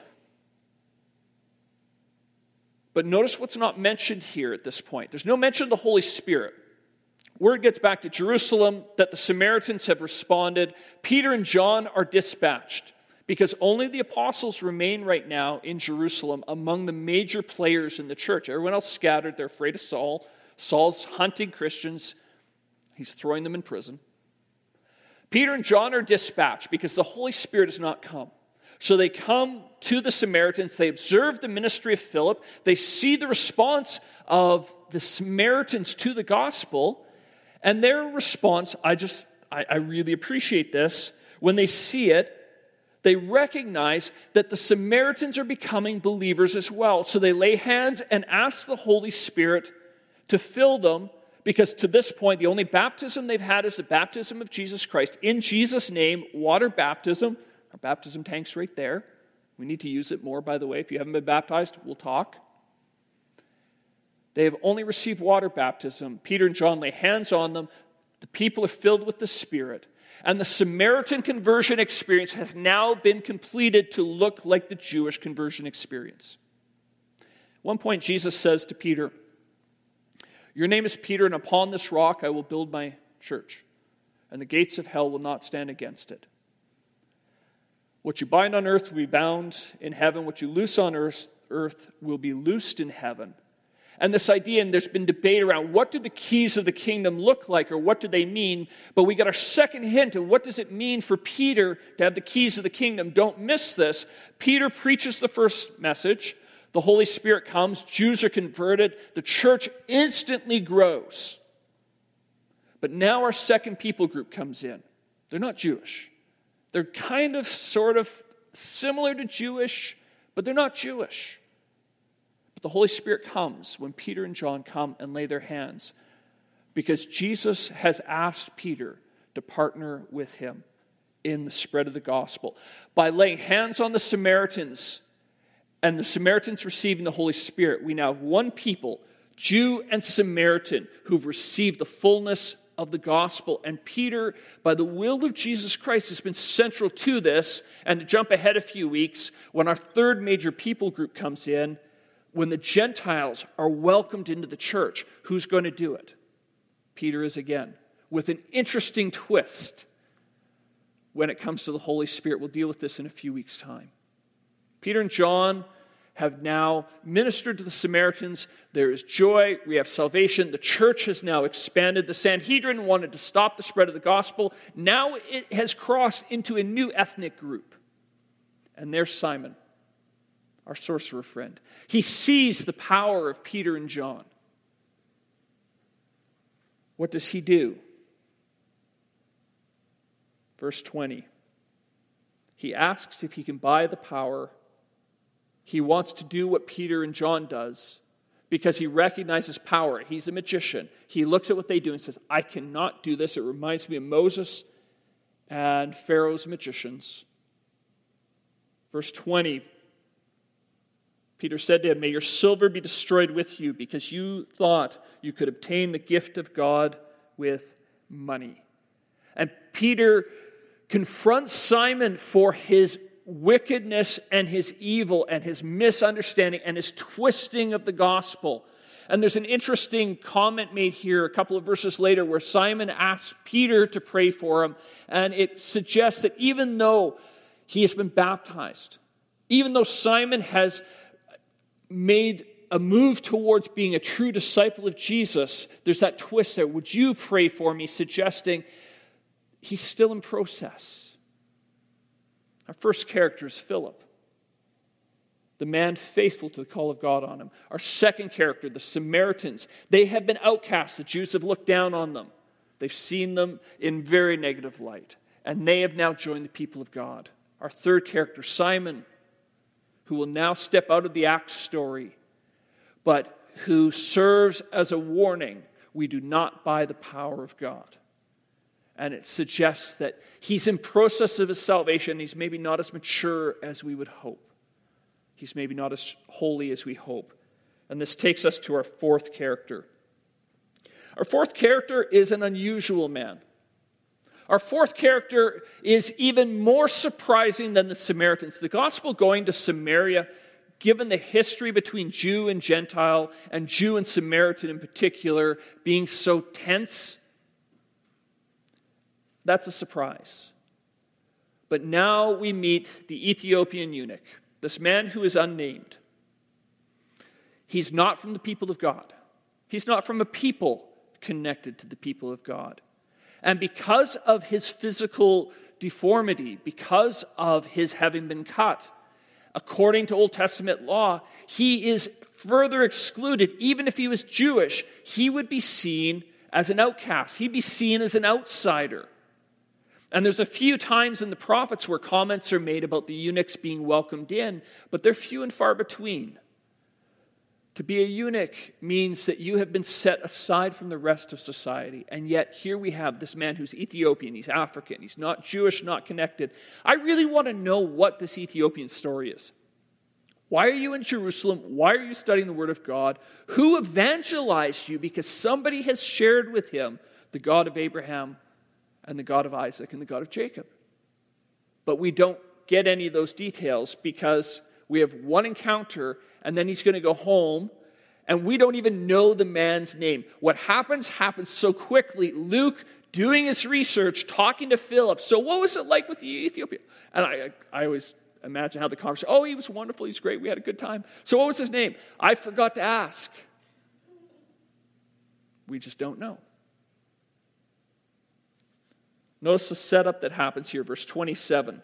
But notice what's not mentioned here at this point. There's no mention of the Holy Spirit. Word gets back to Jerusalem that the Samaritans have responded. Peter and John are dispatched because only the apostles remain right now in Jerusalem among the major players in the church. Everyone else scattered. They're afraid of Saul. Saul's hunting Christians, he's throwing them in prison. Peter and John are dispatched because the Holy Spirit has not come. So they come to the Samaritans, they observe the ministry of Philip, they see the response of the Samaritans to the gospel, and their response, I just, I, I really appreciate this. When they see it, they recognize that the Samaritans are becoming believers as well. So they lay hands and ask the Holy Spirit to fill them because to this point, the only baptism they've had is the baptism of Jesus Christ. In Jesus' name, water baptism. Our baptism tank's right there. We need to use it more, by the way. If you haven't been baptized, we'll talk. They have only received water baptism. Peter and John lay hands on them. The people are filled with the Spirit. And the Samaritan conversion experience has now been completed to look like the Jewish conversion experience. At one point, Jesus says to Peter, Your name is Peter, and upon this rock I will build my church, and the gates of hell will not stand against it. What you bind on earth will be bound in heaven. What you loose on earth, earth will be loosed in heaven. And this idea, and there's been debate around what do the keys of the kingdom look like or what do they mean? But we got our second hint of what does it mean for Peter to have the keys of the kingdom. Don't miss this. Peter preaches the first message. The Holy Spirit comes, Jews are converted, the church instantly grows. But now our second people group comes in. They're not Jewish. They're kind of, sort of similar to Jewish, but they're not Jewish. But the Holy Spirit comes when Peter and John come and lay their hands because Jesus has asked Peter to partner with him in the spread of the gospel. By laying hands on the Samaritans and the Samaritans receiving the Holy Spirit, we now have one people, Jew and Samaritan, who've received the fullness of the gospel. And Peter, by the will of Jesus Christ, has been central to this. And to jump ahead a few weeks, when our third major people group comes in, when the Gentiles are welcomed into the church, who's going to do it? Peter is again, with an interesting twist when it comes to the Holy Spirit. We'll deal with this in a few weeks' time. Peter and John have now ministered to the Samaritans. There is joy. We have salvation. The church has now expanded. The Sanhedrin wanted to stop the spread of the gospel. Now it has crossed into a new ethnic group. And there's Simon, our sorcerer friend. He sees the power of Peter and John. What does he do? Verse 20. He asks if he can buy the power he wants to do what Peter and John does because he recognizes power. He's a magician. He looks at what they do and says, I cannot do this. It reminds me of Moses and Pharaoh's magicians. Verse 20 Peter said to him, May your silver be destroyed with you because you thought you could obtain the gift of God with money. And Peter confronts Simon for his wickedness and his evil and his misunderstanding and his twisting of the gospel. And there's an interesting comment made here a couple of verses later where Simon asks Peter to pray for him. And it suggests that even though he has been baptized, even though Simon has made a move towards being a true disciple of Jesus, there's that twist there. Would you pray for me? Suggesting he's still in process. Our first character is Philip, the man faithful to the call of God on him. Our second character, the Samaritans, they have been outcasts. The Jews have looked down on them, they've seen them in very negative light, and they have now joined the people of God. Our third character, Simon, who will now step out of the Acts story, but who serves as a warning we do not buy the power of God. And it suggests that he's in process of his salvation. He's maybe not as mature as we would hope. He's maybe not as holy as we hope. And this takes us to our fourth character. Our fourth character is an unusual man. Our fourth character is even more surprising than the Samaritans. The gospel going to Samaria, given the history between Jew and Gentile, and Jew and Samaritan in particular, being so tense, that's a surprise. But now we meet the Ethiopian eunuch, this man who is unnamed. He's not from the people of God, he's not from a people connected to the people of God. And because of his physical deformity, because of his having been cut, according to Old Testament law, he is further excluded. Even if he was Jewish, he would be seen as an outcast, he'd be seen as an outsider. And there's a few times in the prophets where comments are made about the eunuchs being welcomed in, but they're few and far between. To be a eunuch means that you have been set aside from the rest of society. And yet, here we have this man who's Ethiopian, he's African, he's not Jewish, not connected. I really want to know what this Ethiopian story is. Why are you in Jerusalem? Why are you studying the Word of God? Who evangelized you? Because somebody has shared with him the God of Abraham and the God of Isaac and the God of Jacob. But we don't get any of those details because we have one encounter and then he's going to go home and we don't even know the man's name. What happens happens so quickly. Luke doing his research, talking to Philip. So, what was it like with the Ethiopian? And I, I always imagine how the conversation. Oh, he was wonderful. He's great. We had a good time. So, what was his name? I forgot to ask. We just don't know. Notice the setup that happens here, verse 27.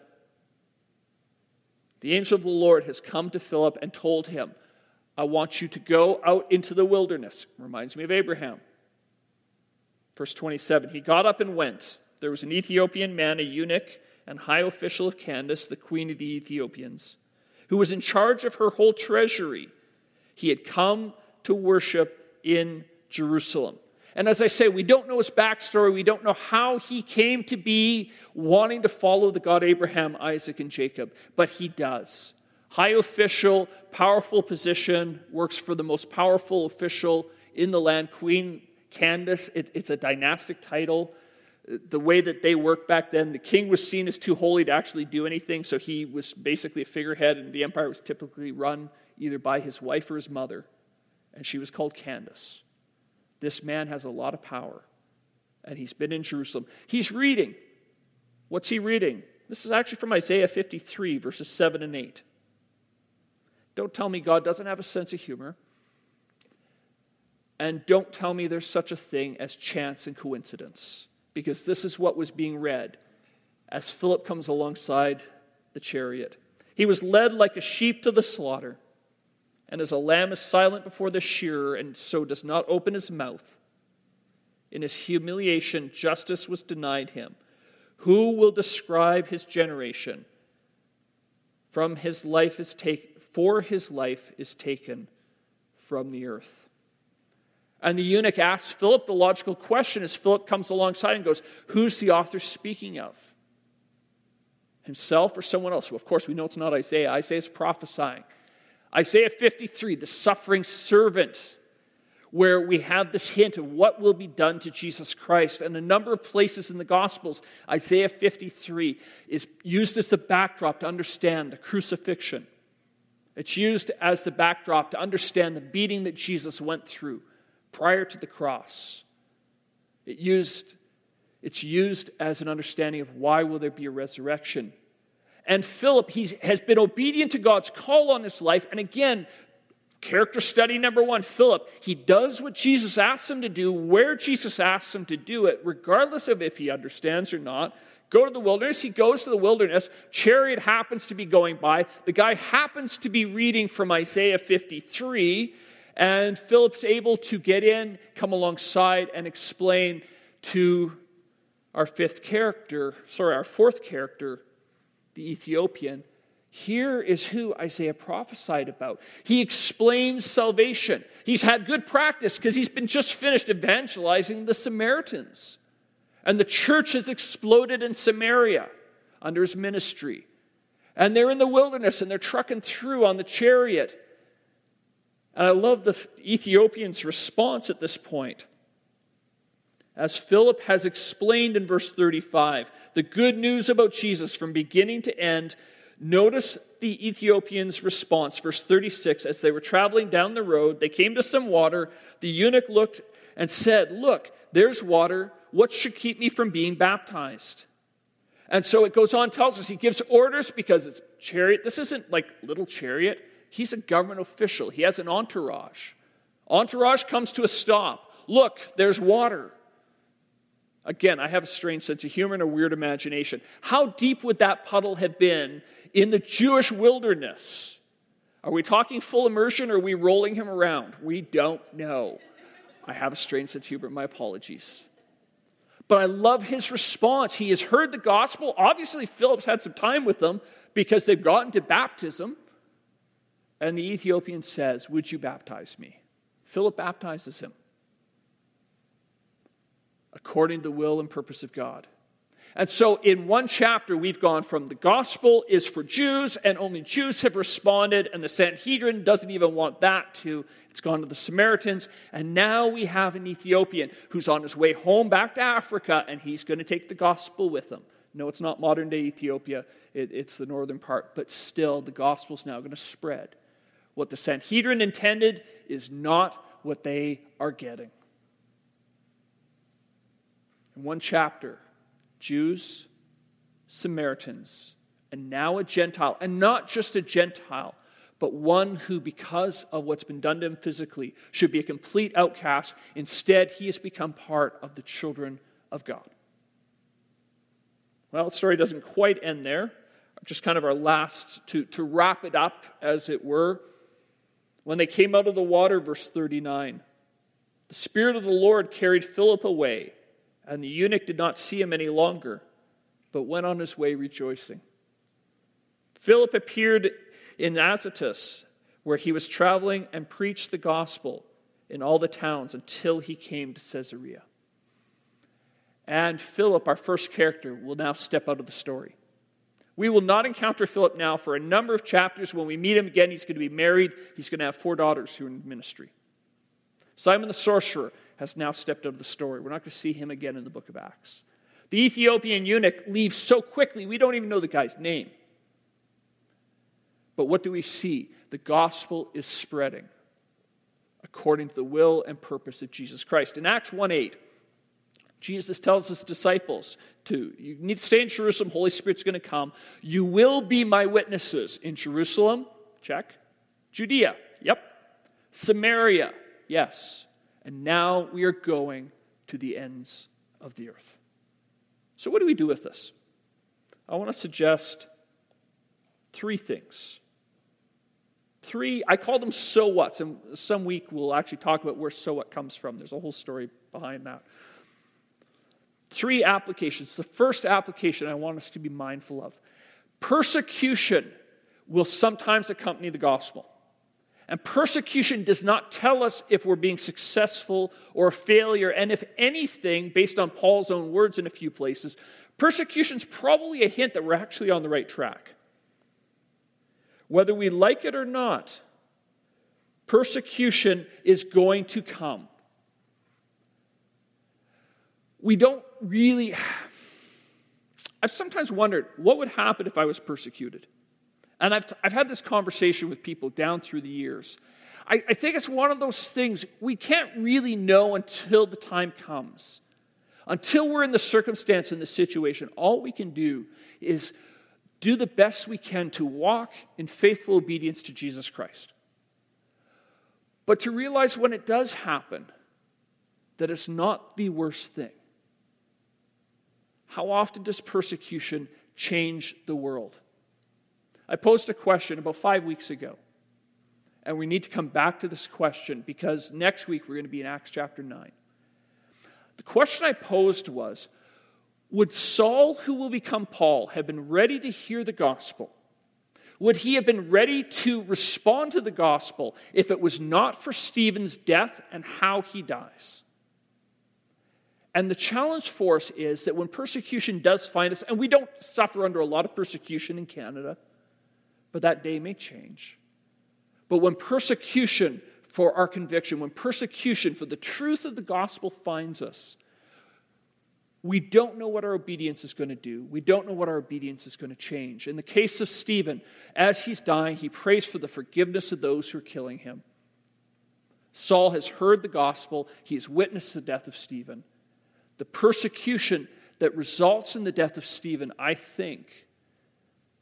The angel of the Lord has come to Philip and told him, I want you to go out into the wilderness. Reminds me of Abraham. Verse 27 He got up and went. There was an Ethiopian man, a eunuch and high official of Candace, the queen of the Ethiopians, who was in charge of her whole treasury. He had come to worship in Jerusalem. And as I say, we don't know his backstory. We don't know how he came to be wanting to follow the God Abraham, Isaac, and Jacob, but he does. High official, powerful position, works for the most powerful official in the land, Queen Candace. It, it's a dynastic title. The way that they worked back then, the king was seen as too holy to actually do anything, so he was basically a figurehead, and the empire was typically run either by his wife or his mother, and she was called Candace. This man has a lot of power, and he's been in Jerusalem. He's reading. What's he reading? This is actually from Isaiah 53, verses 7 and 8. Don't tell me God doesn't have a sense of humor. And don't tell me there's such a thing as chance and coincidence, because this is what was being read as Philip comes alongside the chariot. He was led like a sheep to the slaughter and as a lamb is silent before the shearer, and so does not open his mouth, in his humiliation, justice was denied him. Who will describe his generation? From his life is taken, for his life is taken from the earth. And the eunuch asks Philip the logical question as Philip comes alongside and goes, Who's the author speaking of? Himself or someone else? Well, of course, we know it's not Isaiah. Isaiah is prophesying. Isaiah 53, the suffering servant, where we have this hint of what will be done to Jesus Christ. And a number of places in the Gospels, Isaiah 53 is used as the backdrop to understand the crucifixion. It's used as the backdrop to understand the beating that Jesus went through prior to the cross. It used, it's used as an understanding of why will there be a resurrection. And Philip, he has been obedient to God's call on his life. And again, character study number one Philip, he does what Jesus asks him to do, where Jesus asks him to do it, regardless of if he understands or not. Go to the wilderness. He goes to the wilderness. Chariot happens to be going by. The guy happens to be reading from Isaiah 53. And Philip's able to get in, come alongside, and explain to our fifth character, sorry, our fourth character, the Ethiopian, Here is who Isaiah prophesied about. He explains salvation. He's had good practice because he's been just finished evangelizing the Samaritans. And the church has exploded in Samaria under his ministry. And they're in the wilderness and they're trucking through on the chariot. And I love the Ethiopian's response at this point. As Philip has explained in verse 35, the good news about Jesus from beginning to end Notice the Ethiopian's response, verse 36. As they were traveling down the road, they came to some water. The eunuch looked and said, Look, there's water. What should keep me from being baptized? And so it goes on, tells us he gives orders because it's chariot. This isn't like little chariot. He's a government official, he has an entourage. Entourage comes to a stop. Look, there's water. Again, I have a strange sense of humor and a weird imagination. How deep would that puddle have been in the Jewish wilderness? Are we talking full immersion or are we rolling him around? We don't know. I have a strange sense of humor. My apologies. But I love his response. He has heard the gospel. Obviously, Philip's had some time with them because they've gotten to baptism. And the Ethiopian says, Would you baptize me? Philip baptizes him according to the will and purpose of God. And so in one chapter, we've gone from the gospel is for Jews, and only Jews have responded, and the Sanhedrin doesn't even want that to. It's gone to the Samaritans, and now we have an Ethiopian who's on his way home back to Africa, and he's going to take the gospel with him. No, it's not modern day Ethiopia, it, it's the northern part, but still, the gospel's now going to spread. What the Sanhedrin intended is not what they are getting. One chapter, Jews, Samaritans, and now a Gentile, and not just a Gentile, but one who, because of what's been done to him physically, should be a complete outcast. Instead, he has become part of the children of God. Well, the story doesn't quite end there. Just kind of our last, to, to wrap it up, as it were. When they came out of the water, verse 39, the Spirit of the Lord carried Philip away and the eunuch did not see him any longer, but went on his way rejoicing. Philip appeared in Azotus, where he was traveling, and preached the gospel in all the towns until he came to Caesarea. And Philip, our first character, will now step out of the story. We will not encounter Philip now for a number of chapters. When we meet him again, he's going to be married. He's going to have four daughters who are in ministry. Simon the sorcerer has now stepped out of the story. We're not going to see him again in the book of Acts. The Ethiopian eunuch leaves so quickly, we don't even know the guy's name. But what do we see? The gospel is spreading according to the will and purpose of Jesus Christ. In Acts 1 8, Jesus tells his disciples to, you need to stay in Jerusalem, Holy Spirit's going to come. You will be my witnesses in Jerusalem, check. Judea, yep. Samaria, yes. And now we are going to the ends of the earth. So, what do we do with this? I want to suggest three things. Three, I call them so whats, and some week we'll actually talk about where so what comes from. There's a whole story behind that. Three applications. The first application I want us to be mindful of persecution will sometimes accompany the gospel. And persecution does not tell us if we're being successful or a failure. And if anything, based on Paul's own words in a few places, persecution is probably a hint that we're actually on the right track. Whether we like it or not, persecution is going to come. We don't really. <sighs> I've sometimes wondered what would happen if I was persecuted. And I've, I've had this conversation with people down through the years. I, I think it's one of those things we can't really know until the time comes. Until we're in the circumstance and the situation, all we can do is do the best we can to walk in faithful obedience to Jesus Christ. But to realize when it does happen that it's not the worst thing. How often does persecution change the world? I posed a question about five weeks ago. And we need to come back to this question because next week we're going to be in Acts chapter 9. The question I posed was Would Saul, who will become Paul, have been ready to hear the gospel? Would he have been ready to respond to the gospel if it was not for Stephen's death and how he dies? And the challenge for us is that when persecution does find us, and we don't suffer under a lot of persecution in Canada, but that day may change. But when persecution for our conviction, when persecution for the truth of the gospel finds us, we don't know what our obedience is going to do. We don't know what our obedience is going to change. In the case of Stephen, as he's dying, he prays for the forgiveness of those who are killing him. Saul has heard the gospel, he has witnessed the death of Stephen. The persecution that results in the death of Stephen, I think,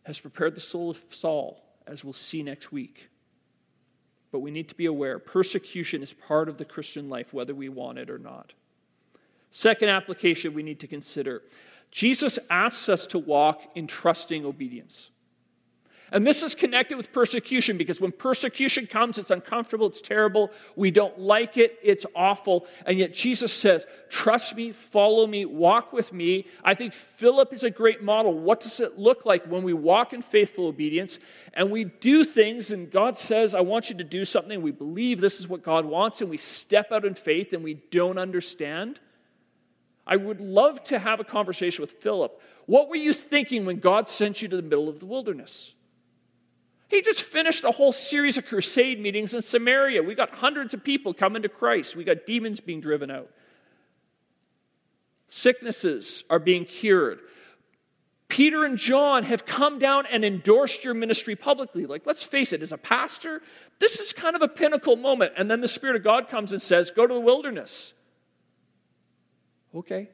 has prepared the soul of Saul, as we'll see next week. But we need to be aware persecution is part of the Christian life, whether we want it or not. Second application we need to consider Jesus asks us to walk in trusting obedience. And this is connected with persecution because when persecution comes, it's uncomfortable, it's terrible, we don't like it, it's awful. And yet Jesus says, Trust me, follow me, walk with me. I think Philip is a great model. What does it look like when we walk in faithful obedience and we do things and God says, I want you to do something? We believe this is what God wants and we step out in faith and we don't understand? I would love to have a conversation with Philip. What were you thinking when God sent you to the middle of the wilderness? He just finished a whole series of crusade meetings in Samaria. We got hundreds of people coming to Christ. We got demons being driven out. Sicknesses are being cured. Peter and John have come down and endorsed your ministry publicly. Like, let's face it, as a pastor, this is kind of a pinnacle moment. And then the Spirit of God comes and says, Go to the wilderness. Okay.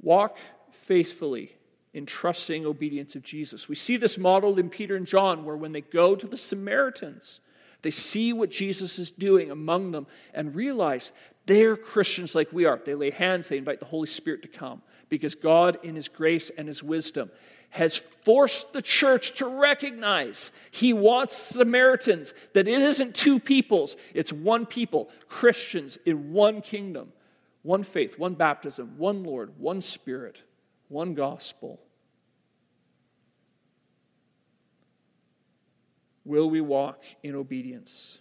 Walk faithfully in trusting obedience of Jesus. We see this modeled in Peter and John, where when they go to the Samaritans, they see what Jesus is doing among them and realize they're Christians like we are. They lay hands, they invite the Holy Spirit to come because God, in His grace and His wisdom, has forced the church to recognize He wants Samaritans, that it isn't two peoples, it's one people, Christians in one kingdom, one faith, one baptism, one Lord, one Spirit, one gospel. Will we walk in obedience?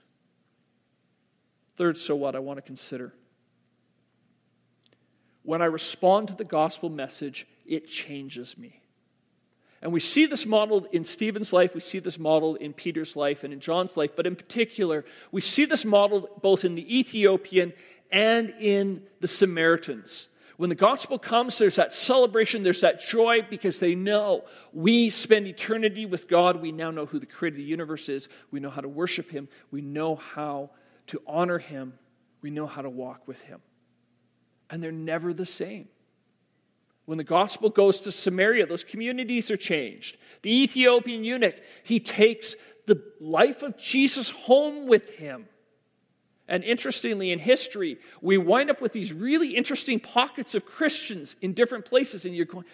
Third, so what I want to consider. When I respond to the gospel message, it changes me. And we see this modeled in Stephen's life, we see this modeled in Peter's life and in John's life, but in particular, we see this modeled both in the Ethiopian and in the Samaritans. When the gospel comes, there's that celebration, there's that joy because they know we spend eternity with God. We now know who the creator of the universe is. We know how to worship him. We know how to honor him. We know how to walk with him. And they're never the same. When the gospel goes to Samaria, those communities are changed. The Ethiopian eunuch, he takes the life of Jesus home with him. And interestingly, in history, we wind up with these really interesting pockets of Christians in different places, and you're going,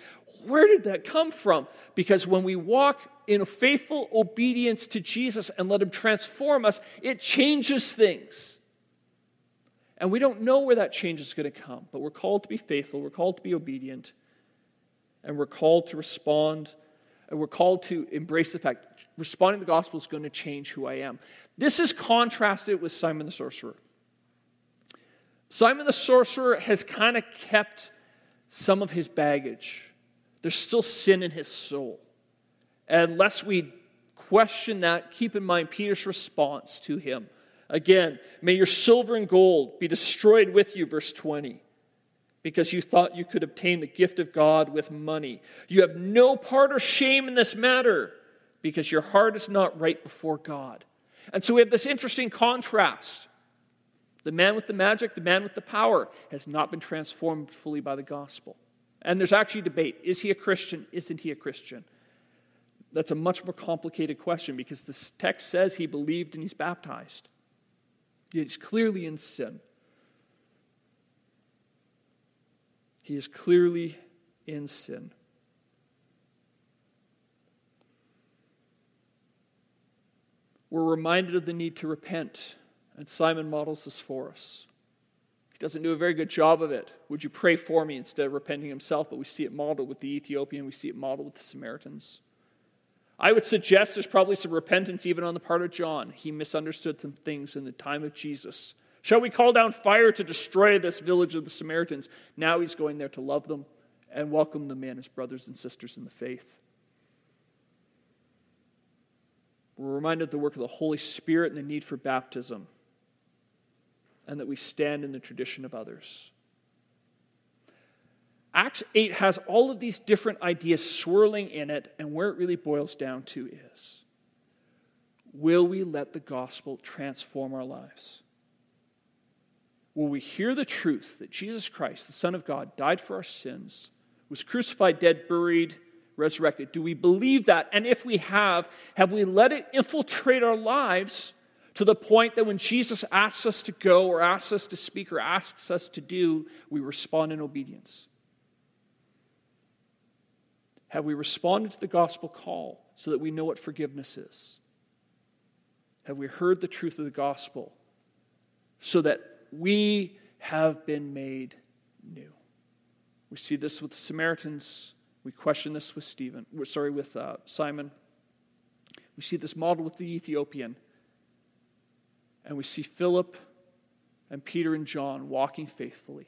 where did that come from? Because when we walk in faithful obedience to Jesus and let Him transform us, it changes things. And we don't know where that change is going to come, but we're called to be faithful, we're called to be obedient, and we're called to respond, and we're called to embrace the fact responding to the gospel is going to change who I am. This is contrasted with Simon the sorcerer. Simon the sorcerer has kind of kept some of his baggage. There's still sin in his soul. And lest we question that, keep in mind Peter's response to him. Again, may your silver and gold be destroyed with you, verse 20, because you thought you could obtain the gift of God with money. You have no part or shame in this matter, because your heart is not right before God. And so we have this interesting contrast. The man with the magic, the man with the power, has not been transformed fully by the gospel. And there's actually debate is he a Christian? Isn't he a Christian? That's a much more complicated question because this text says he believed and he's baptized. Yet he's clearly in sin. He is clearly in sin. we're reminded of the need to repent, and Simon models this for us. He doesn't do a very good job of it. Would you pray for me instead of repenting himself? But we see it modeled with the Ethiopian, we see it modeled with the Samaritans. I would suggest there's probably some repentance even on the part of John. He misunderstood some things in the time of Jesus. Shall we call down fire to destroy this village of the Samaritans? Now he's going there to love them and welcome them in as brothers and sisters in the faith. We're reminded of the work of the Holy Spirit and the need for baptism, and that we stand in the tradition of others. Acts 8 has all of these different ideas swirling in it, and where it really boils down to is will we let the gospel transform our lives? Will we hear the truth that Jesus Christ, the Son of God, died for our sins, was crucified, dead, buried, resurrected? Do we believe that? And if we have, have we let it infiltrate our lives to the point that when Jesus asks us to go or asks us to speak or asks us to do, we respond in obedience? Have we responded to the gospel call so that we know what forgiveness is? Have we heard the truth of the gospel so that we have been made new? We see this with the Samaritans. We question this with Stephen. Sorry, with uh, Simon. We see this model with the Ethiopian. And we see Philip and Peter and John walking faithfully.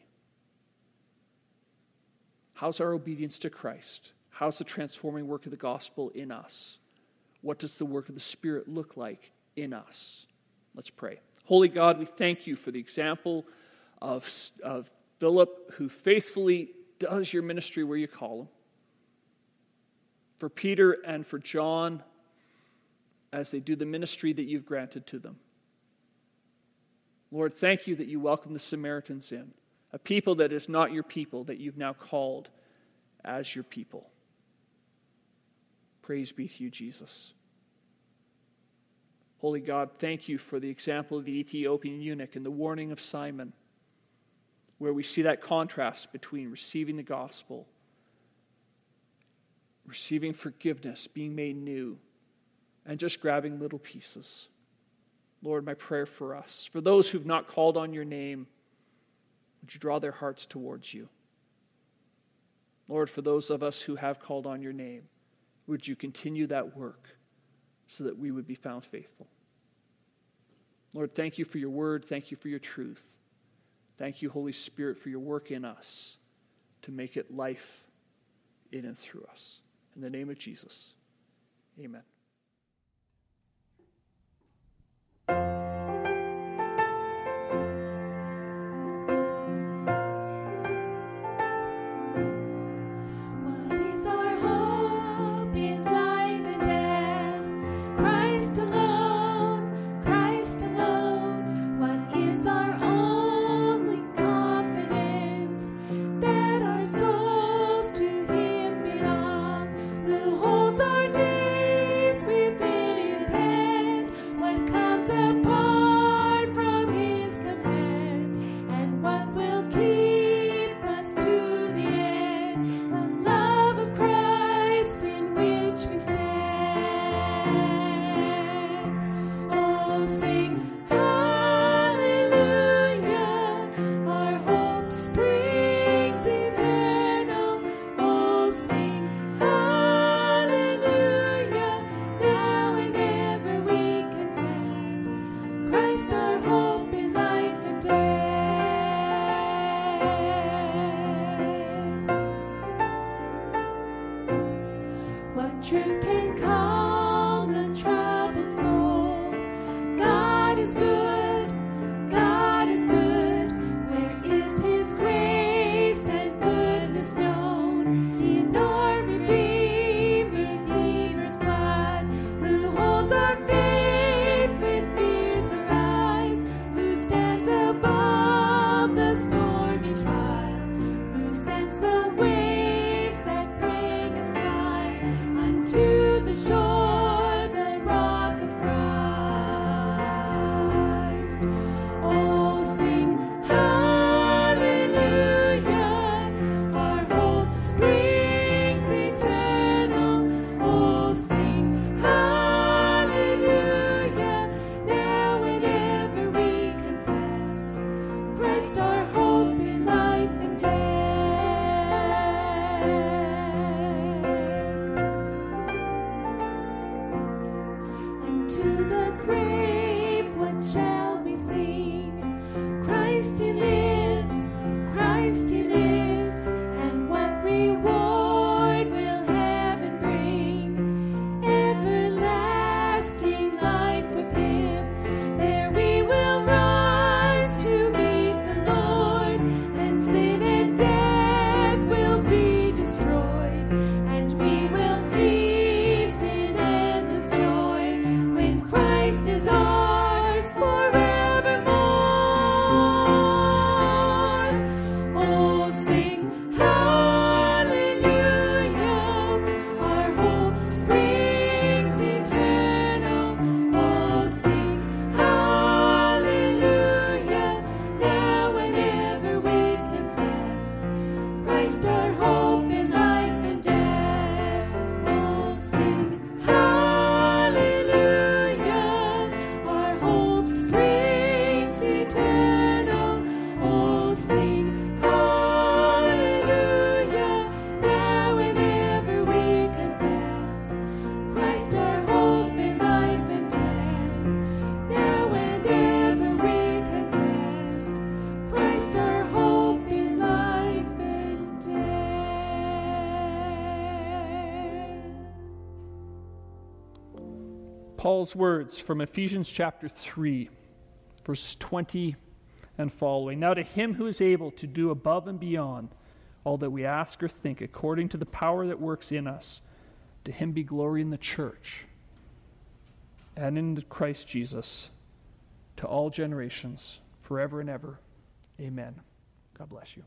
How's our obedience to Christ? How's the transforming work of the gospel in us? What does the work of the Spirit look like in us? Let's pray. Holy God, we thank you for the example of, of Philip, who faithfully does your ministry where you call him. For Peter and for John, as they do the ministry that you've granted to them. Lord, thank you that you welcome the Samaritans in, a people that is not your people, that you've now called as your people. Praise be to you, Jesus. Holy God, thank you for the example of the Ethiopian eunuch and the warning of Simon, where we see that contrast between receiving the gospel, receiving forgiveness, being made new, and just grabbing little pieces. Lord, my prayer for us, for those who've not called on your name, would you draw their hearts towards you? Lord, for those of us who have called on your name, would you continue that work so that we would be found faithful? Lord, thank you for your word. Thank you for your truth. Thank you, Holy Spirit, for your work in us to make it life in and through us. In the name of Jesus, amen. Paul's words from Ephesians chapter 3, verses 20 and following. Now, to him who is able to do above and beyond all that we ask or think, according to the power that works in us, to him be glory in the church and in Christ Jesus to all generations, forever and ever. Amen. God bless you.